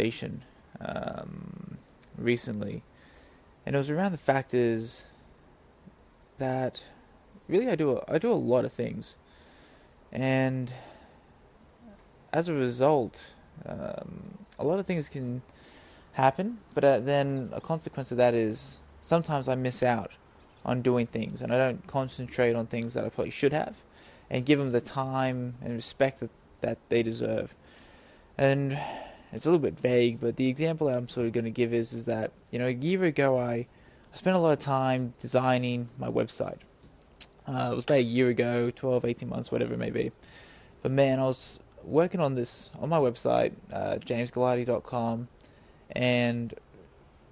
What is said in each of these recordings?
station um, recently, and it was around the fact is that really I do a, I do a lot of things, and as a result, um, a lot of things can happen. But uh, then a consequence of that is sometimes I miss out on doing things, and I don't concentrate on things that I probably should have, and give them the time and respect that that they deserve. And it's a little bit vague, but the example that I'm sort of going to give is is that you know a year ago I I spent a lot of time designing my website. Uh, it was about a year ago, 12, 18 months, whatever it may be. But man, I was working on this on my website, uh, jamesgallardi.com, and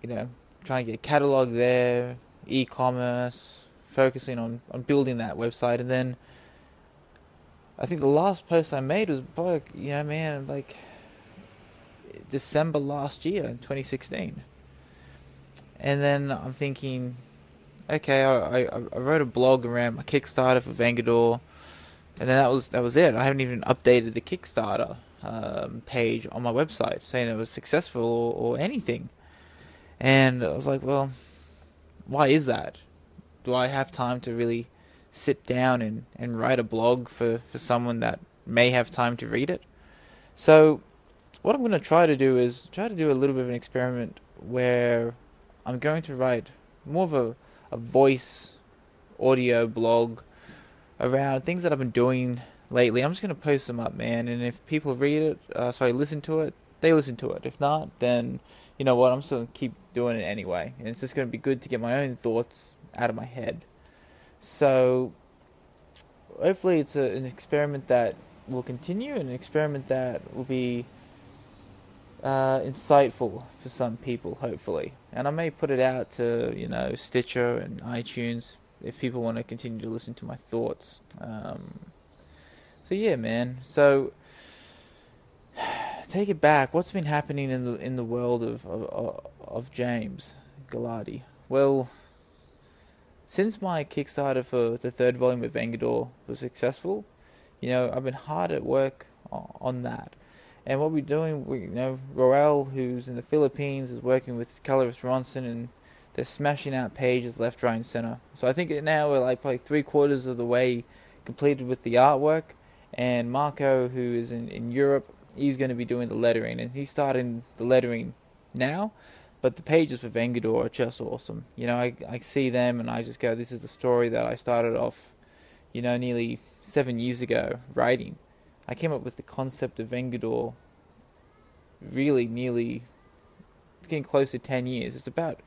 you know, trying to get a catalog there, e-commerce, focusing on on building that website, and then I think the last post I made was probably you know, man, like December last year in 2016, and then I'm thinking, okay, I, I, I wrote a blog around my Kickstarter for Vengador and then that was that was it. I haven't even updated the Kickstarter um, page on my website saying it was successful or, or anything. And I was like, well, why is that? Do I have time to really sit down and, and write a blog for, for someone that may have time to read it? So, what I'm going to try to do is try to do a little bit of an experiment where I'm going to write more of a, a voice audio blog around things that I've been doing lately. I'm just gonna post them up, man. And if people read it, uh, sorry, listen to it, they listen to it. If not, then you know what? I'm still gonna keep doing it anyway. And it's just gonna be good to get my own thoughts out of my head. So hopefully, it's a, an experiment that will continue, an experiment that will be uh, insightful for some people, hopefully. And I may put it out to you know Stitcher and iTunes if people want to continue to listen to my thoughts. Um, so yeah, man. So take it back. What's been happening in the in the world of of, of James Gallardi? Well, since my Kickstarter for the third volume of Vengador was successful, you know I've been hard at work on that. And what we're doing, we, you know, Roel, who's in the Philippines, is working with colorist Ronson and they're smashing out pages left, right, and center. So I think now we're like probably three quarters of the way completed with the artwork. And Marco, who is in, in Europe, he's going to be doing the lettering, and he's starting the lettering now. But the pages for Vengador are just awesome. You know, I I see them and I just go, this is the story that I started off, you know, nearly seven years ago writing. I came up with the concept of Vengador really nearly getting close to 10 years. It's about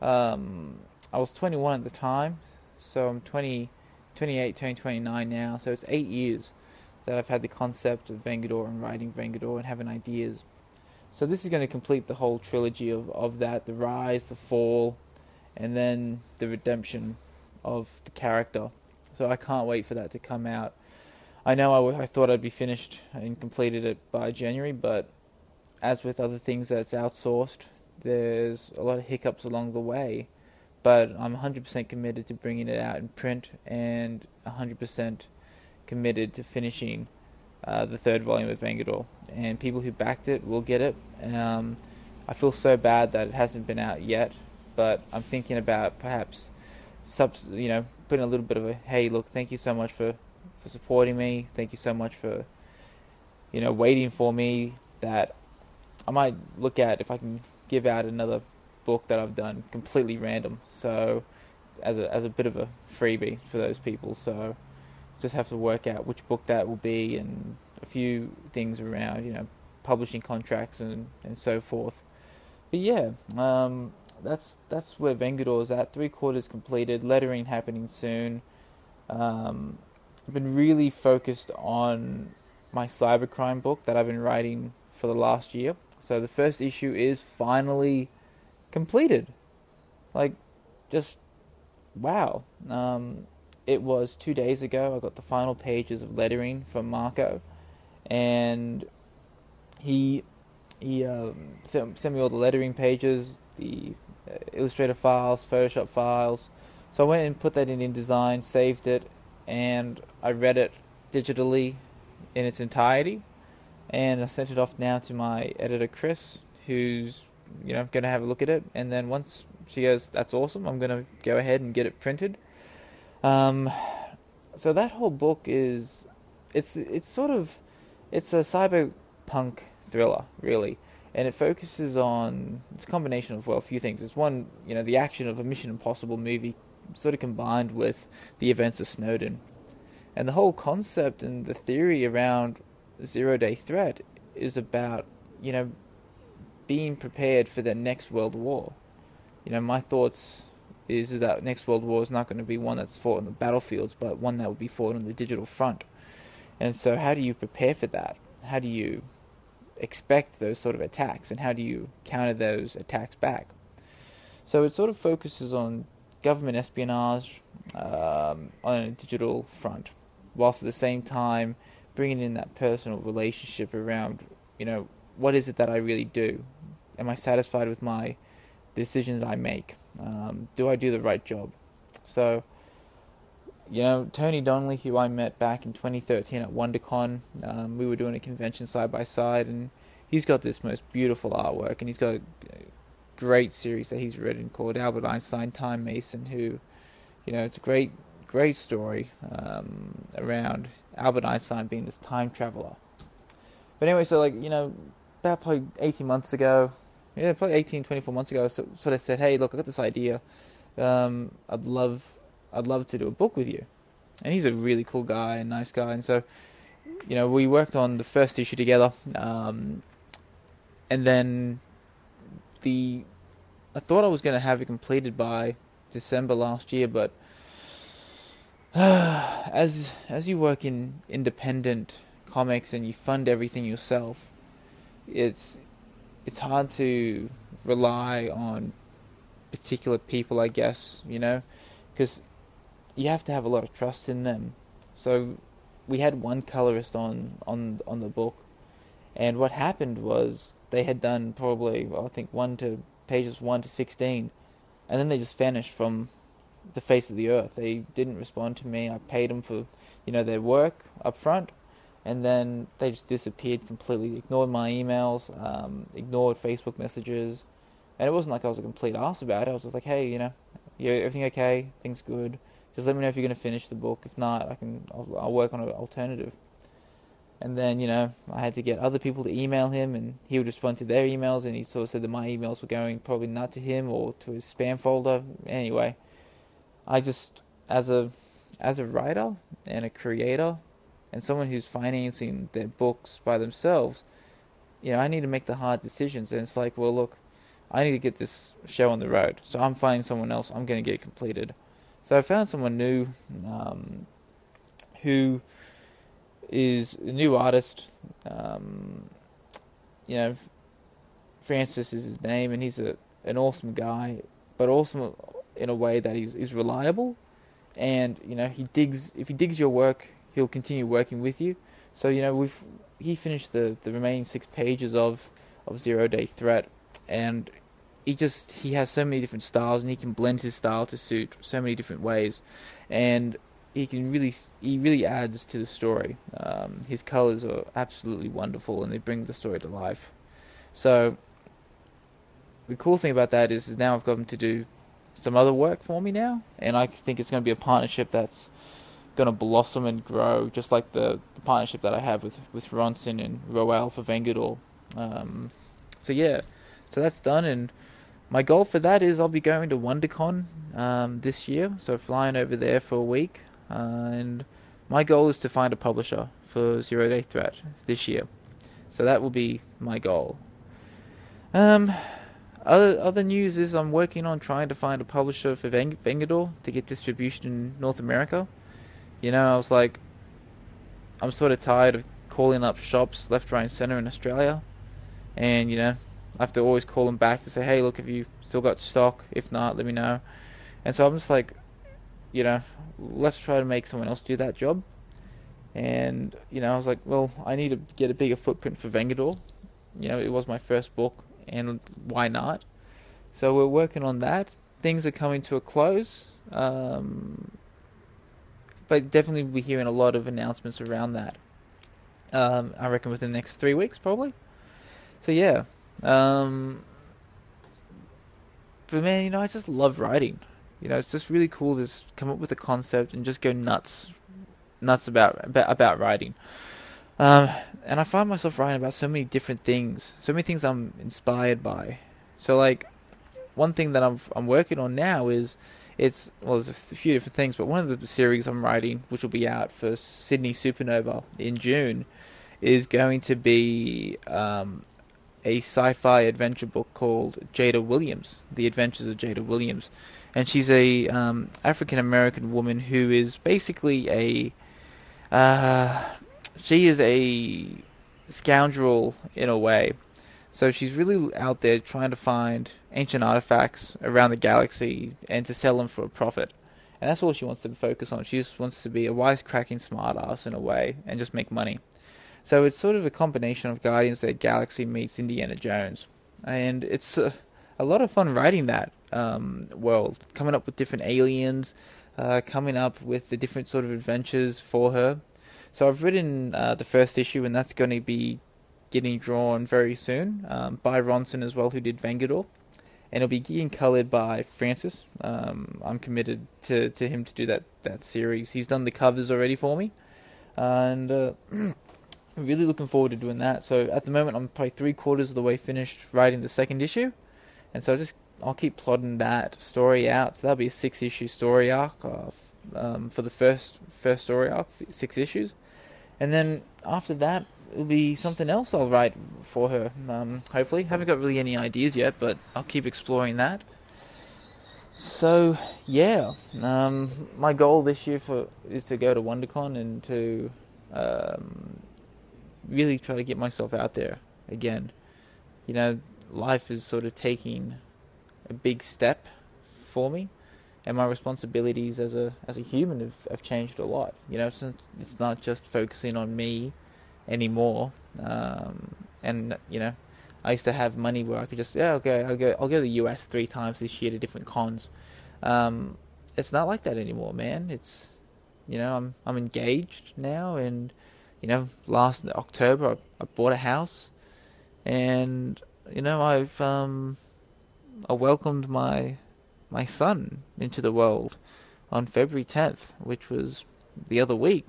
um, I was 21 at the time, so I'm 20, 28, turning 29 now. So it's eight years that I've had the concept of Vengador and writing Vengador and having ideas. So this is going to complete the whole trilogy of, of that: the rise, the fall, and then the redemption of the character. So I can't wait for that to come out. I know I, w- I thought I'd be finished and completed it by January, but as with other things that's outsourced, there's a lot of hiccups along the way, but I'm 100% committed to bringing it out in print and 100% committed to finishing uh, the third volume of Vengador. And people who backed it will get it. Um, I feel so bad that it hasn't been out yet, but I'm thinking about perhaps, you know, putting a little bit of a hey, look, thank you so much for for supporting me. Thank you so much for, you know, waiting for me. That I might look at if I can give out another book that I've done completely random. So as a as a bit of a freebie for those people. So just have to work out which book that will be and a few things around, you know, publishing contracts and, and so forth. But yeah, um, that's that's where Vengador is at. Three quarters completed, lettering happening soon. Um, Been really focused on my cybercrime book that I've been writing for the last year. So the first issue is finally completed. Like, just wow. Um, it was two days ago. I got the final pages of lettering from Marco, and he he um, sent, sent me all the lettering pages, the uh, Illustrator files, Photoshop files. So I went and put that in InDesign, saved it, and I read it digitally in its entirety and I sent it off now to my editor Chris, who's you know going to have a look at it, and then once she goes, "That's awesome," I'm going to go ahead and get it printed. Um, so that whole book is it's it's sort of it's a cyberpunk thriller, really, and it focuses on it's a combination of well, a few things. It's one, you know, the action of a Mission Impossible movie, sort of combined with the events of Snowden, and the whole concept and the theory around zero day threat is about you know being prepared for the next world war. You know, my thoughts is that next world war is not going to be one that's fought on the battlefields, but one that will be fought on the digital front. And so, how do you prepare for that? How do you expect those sort of attacks, and how do you counter those attacks back? So, it sort of focuses on government espionage um, on a digital front, whilst at the same time bringing in that personal relationship around, you know, what is it that I really do? Am I satisfied with my decisions I make? Um, do I do the right job? So, you know, Tony Donley, who I met back in 2013 at WonderCon, um, we were doing a convention side by side, and he's got this most beautiful artwork, and he's got great series that he's written called Albert Einstein Time Mason, who, you know, it's a great, great story um, around Albert Einstein being this time traveler. But anyway, so like, you know, about probably 18 months ago, yeah, probably 18, 24 months ago, so sort of said, hey, look, I got this idea. Um, I'd love I'd love to do a book with you. And he's a really cool guy and nice guy. And so, you know, we worked on the first issue together. Um, and then the, I thought I was going to have it completed by December last year, but uh, as as you work in independent comics and you fund everything yourself, it's it's hard to rely on particular people, I guess, you know, because you have to have a lot of trust in them. So we had one colorist on on on the book, and what happened was they had done probably well, I think one to pages one to sixteen, and then they just vanished from the face of the earth. They didn't respond to me. I paid them for you know their work up front, and then they just disappeared completely. Ignored my emails, um, ignored Facebook messages, and it wasn't like I was a complete ass about it. I was just like, hey, you know, yeah, everything okay? Things good? Just let me know if you're going to finish the book. If not, I can I'll, I'll work on an alternative. And then you know I had to get other people to email him, and he would respond to their emails, and he sort of said that my emails were going probably not to him or to his spam folder. Anyway, I just as a as a writer and a creator and someone who's financing their books by themselves, you know, I need to make the hard decisions. And it's like, well, look, I need to get this show on the road. So I'm finding someone else. I'm going to get it completed. So I found someone new um, who is a new artist. Um, you know, Francis is his name, and he's a an awesome guy, but awesome in a way that he's is reliable, and you know he digs. If he digs your work, he'll continue working with you. So you know we've he finished the the remaining six pages of of Zero Day Threat, and he just he has so many different styles and he can blend his style to suit so many different ways and he can really he really adds to the story. Um, his colors are absolutely wonderful and they bring the story to life. So the cool thing about that is, is now I've got him to do some other work for me now and I think it's going to be a partnership that's going to blossom and grow just like the, the partnership that I have with with Ronson and Roel for Vengador um, so yeah. So that's done and my goal for that is I'll be going to WonderCon um, this year, so flying over there for a week, and my goal is to find a publisher for Zero Day Threat this year. So that will be my goal. Um, other other news is I'm working on trying to find a publisher for Veng- Vengador to get distribution in North America. You know, I was like, I'm sort of tired of calling up shops left, right, and center in Australia, and you know, I have to always call them back to say, hey, look, have you still got stock? If not, let me know. And so I'm just like, you know, let's try to make someone else do that job. And, you know, I was like, well, I need to get a bigger footprint for Vengador. You know, it was my first book, and why not? So we're working on that. Things are coming to a close. Um, but definitely we're hearing a lot of announcements around that. Um, I reckon within the next three weeks, probably. So yeah, Um, but man, you know, I just love writing. You know, it's just really cool to come up with a concept and just go nuts, nuts about about, about writing. Um, and I find myself writing about so many different things, so many things I'm inspired by. So like, one thing that I'm I'm working on now is it's well, there's a few different things, but one of the series I'm writing, which will be out for Sydney Supanova in June, is going to be um, a sci-fi adventure book called Jada Williams: The Adventures of Jada Williams, and she's a um, African American woman who is basically a uh, she is a scoundrel in a way. So she's really out there trying to find ancient artifacts around the galaxy and to sell them for a profit. And that's all she wants to focus on. She just wants to be a wisecracking smartass in a way and just make money. So it's sort of a combination of Guardians of the Galaxy meets Indiana Jones. And it's a, a lot of fun writing that um, world, coming up with different aliens, uh, coming up with the different sort of adventures for her. So I've written uh, the first issue, and that's going to be getting drawn very soon um, by Ronson as well, who did Vengador. And it'll be getting coloured by Francis. Um, I'm committed to, to him to do that, that series. He's done the covers already for me. And uh, really looking forward to doing that. So at the moment, I'm probably three quarters of the way finished writing the second issue. And so just I'll keep plodding that story out. So that'll be a six issue story arc uh, um, for the first first story arc, six issues, and then after that it'll be something else I'll write for her. Um, hopefully, haven't got really any ideas yet, but I'll keep exploring that. So yeah, um, my goal this year for is to go to WonderCon and to um, really try to get myself out there again. You know, life is sort of taking a big step for me, and my responsibilities as a as a human have, have changed a lot. You know, it's, it's not just focusing on me anymore. Um, and you know, I used to have money where I could just yeah okay I'll go I'll go to the US three times this year to different cons. Um, it's not like that anymore, man. It's you know I'm I'm engaged now, and you know last October I, I bought a house, and you know I've um I welcomed my my son into the world on February 10th, which was the other week,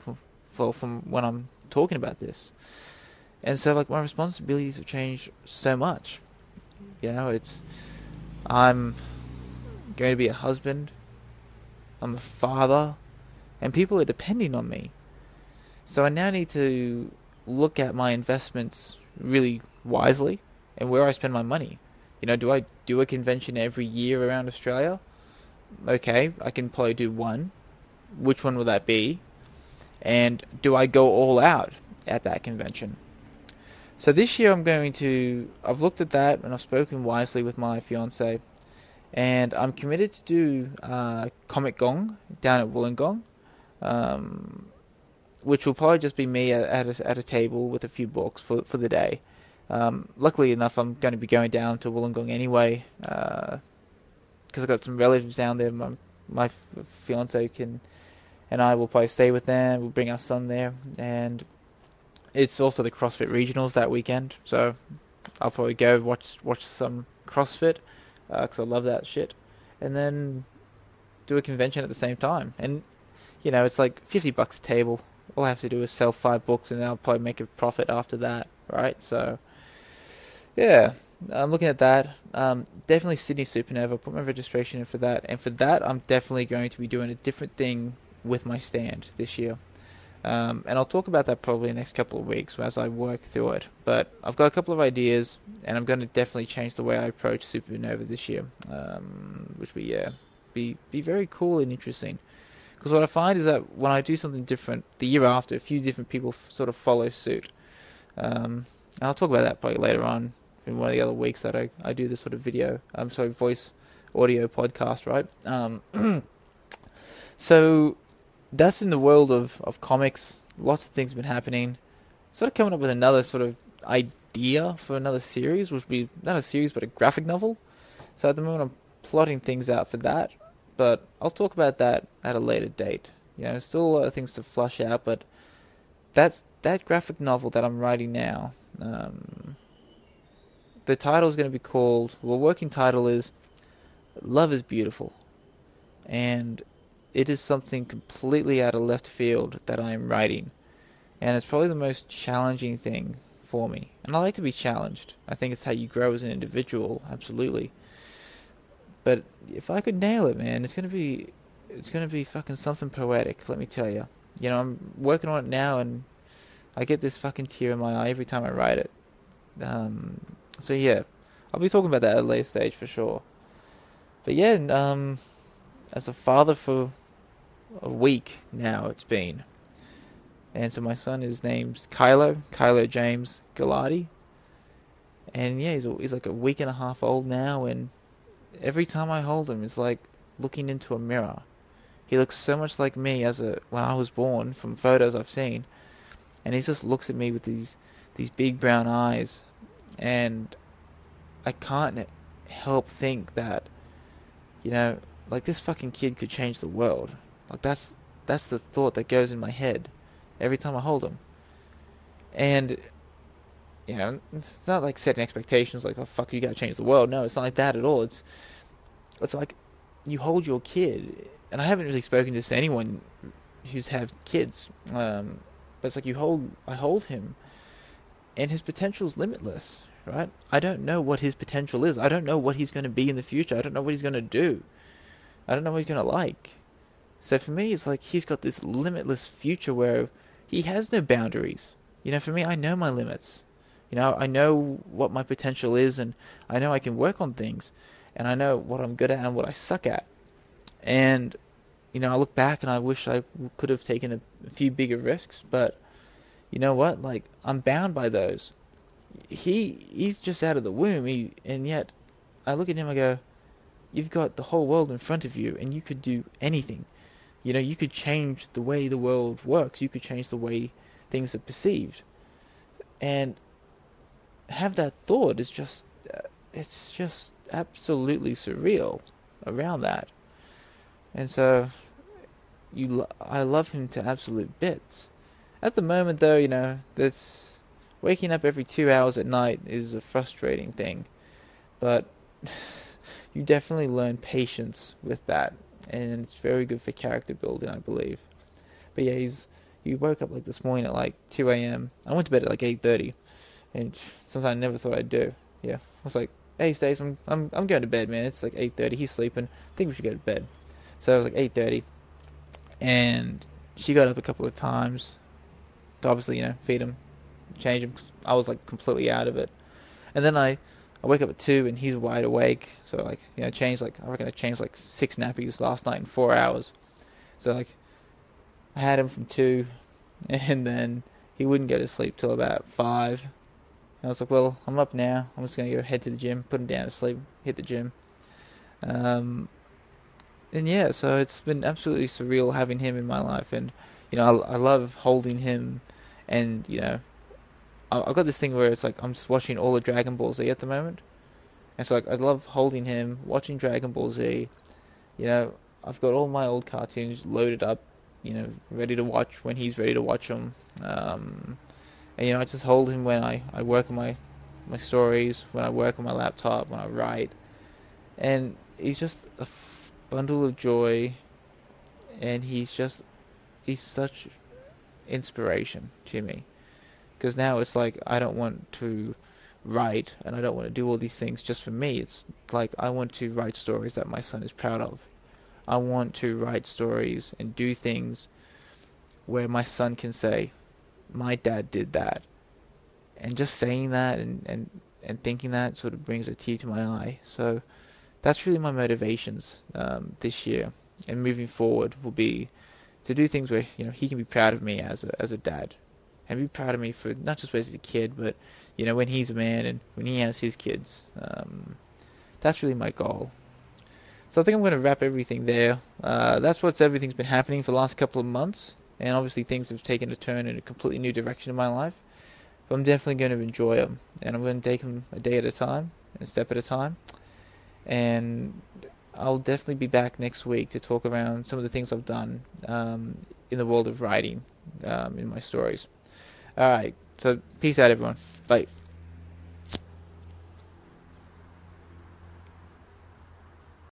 well, from when I'm talking about this. And so, like, my responsibilities have changed so much. You know, it's I'm going to be a husband, I'm a father, and people are depending on me. So I now need to look at my investments really wisely and where I spend my money. You know, do I do a convention every year around Australia? Okay, I can probably do one. Which one will that be? And do I go all out at that convention? So this year I'm going to. I've looked at that and I've spoken wisely with my fiance, and I'm committed to do uh, Comic Gong down at Wollongong, um, which will probably just be me at, a, at a table with a few books for for the day. Um, luckily enough, I'm going to be going down to Wollongong anyway, because uh, I've got some relatives down there. My my fiance can and I will probably stay with them. We'll bring our son there, and it's also the CrossFit regionals that weekend. So I'll probably go watch watch some CrossFit because uh, I love that shit, and then do a convention at the same time. And you know, it's like fifty bucks a table. All I have to do is sell five books, and I'll probably make a profit after that, right? So yeah, I'm looking at that. Um, definitely Sydney Supanova. Put my registration in for that, and for that, I'm definitely going to be doing a different thing with my stand this year. Um, and I'll talk about that probably in the next couple of weeks as I work through it. But I've got a couple of ideas, and I'm going to definitely change the way I approach Supanova this year, um, which will be yeah, be be very cool and interesting. Because what I find is that when I do something different, the year after, a few different people f- sort of follow suit. Um, and I'll talk about that probably later on in one of the other weeks that I, I do this sort of video, I'm um, sorry, voice audio podcast, right? Um, so that's in the world of, of comics. Lots of things have been happening. Sort of coming up with another sort of idea for another series, which would be not a series but a graphic novel. So at the moment I'm plotting things out for that, but I'll talk about that at a later date. You know, still a lot of things to flush out, but that's that graphic novel that I'm writing now. Um, the title is going to be called. Well, working title is "Love is Beautiful," and it is something completely out of left field that I am writing, and it's probably the most challenging thing for me. And I like to be challenged. I think it's how you grow as an individual, absolutely. But if I could nail it, man, it's gonna be, it's gonna be fucking something poetic. Let me tell you. You know, I'm working on it now, and I get this fucking tear in my eye every time I write it. Um, so yeah, I'll be talking about that at a later stage for sure. But yeah, um, as a father for a week now, it's been. And so my son is named Kylo, Kylo James Galati. And yeah, he's, he's like a week and a half old now, and every time I hold him, it's like looking into a mirror. He looks so much like me as a when I was born from photos I've seen, and he just looks at me with these these big brown eyes, and I can't help think that, you know, like this fucking kid could change the world. Like that's that's the thought that goes in my head every time I hold him. And you know, it's not like setting expectations like, oh fuck, you gotta change the world. No, it's not like that at all. It's it's like you hold your kid, and I haven't really spoken to anyone who's have kids, um, but it's like you hold, I hold him, and his potential's limitless, right? I don't know what his potential is. I don't know what he's going to be in the future. I don't know what he's going to do. I don't know what he's going to like. So for me, it's like he's got this limitless future where he has no boundaries. You know, for me, I know my limits. You know, I know what my potential is, and I know I can work on things, and I know what I'm good at and what I suck at. And you know, I look back and I wish I could have taken a few bigger risks, but you know what? Like I'm bound by those. He he's just out of the womb, he, and yet I look at him. I go, "You've got the whole world in front of you, and you could do anything. You know, you could change the way the world works. You could change the way things are perceived." And have that thought is just uh, it's just absolutely surreal around that and so you I love him to absolute bits at the moment though you know that's waking up every 2 hours at night is a frustrating thing but you definitely learn patience with that and it's very good for character building I believe but yeah he's he woke up like this morning at like 2 a.m. I went to bed at like 8:30 and something I never thought I'd do. Yeah, I was like, "Hey, Stace, I'm I'm I'm going to bed, man. It's like 8:30. He's sleeping. I think we should go to bed." So it was like 8:30, and she got up a couple of times to obviously, you know, feed him, change him. I was like completely out of it, and then I I wake up at two and he's wide awake. So like you know, changed like I reckon I changed like six nappies last night in four hours. So like I had him from two, and then he wouldn't go to sleep till about five. I was like, well, I'm up now. I'm just to go head to the gym, put him down to sleep, hit the gym. Um, and yeah, so it's been absolutely surreal having him in my life. And, you know, I, I love holding him. And, you know, I, I've got this thing where it's like I'm just watching all the Dragon Ball Z at the moment. And so like, I love holding him, watching Dragon Ball Z. You know, I've got all my old cartoons loaded up, you know, ready to watch when he's ready to watch them. Um, and you know, I just hold him when I, I work on my my stories, when I work on my laptop, when I write, and he's just a f- bundle of joy, and he's just he's such inspiration to me, because now it's like I don't want to write and I don't want to do all these things just for me. It's like I want to write stories that my son is proud of. I want to write stories and do things where my son can say, my dad did that. And just saying that and, and, and thinking that sort of brings a tear to my eye. So that's really my motivations um, this year and moving forward will be to do things where you know he can be proud of me as a as a dad and be proud of me for not just as a kid but you know when he's a man and when he has his kids um, that's really my goal so I think I'm going to wrap everything there uh, that's what's everything's been happening for the last couple of months and obviously things have taken a turn in a completely new direction in my life. But I'm definitely going to enjoy them, and I'm going to take them a day at a time, and a step at a time. And I'll definitely be back next week to talk around some of the things I've done um, in the world of writing um, in my stories. All right, so peace out, everyone. Bye.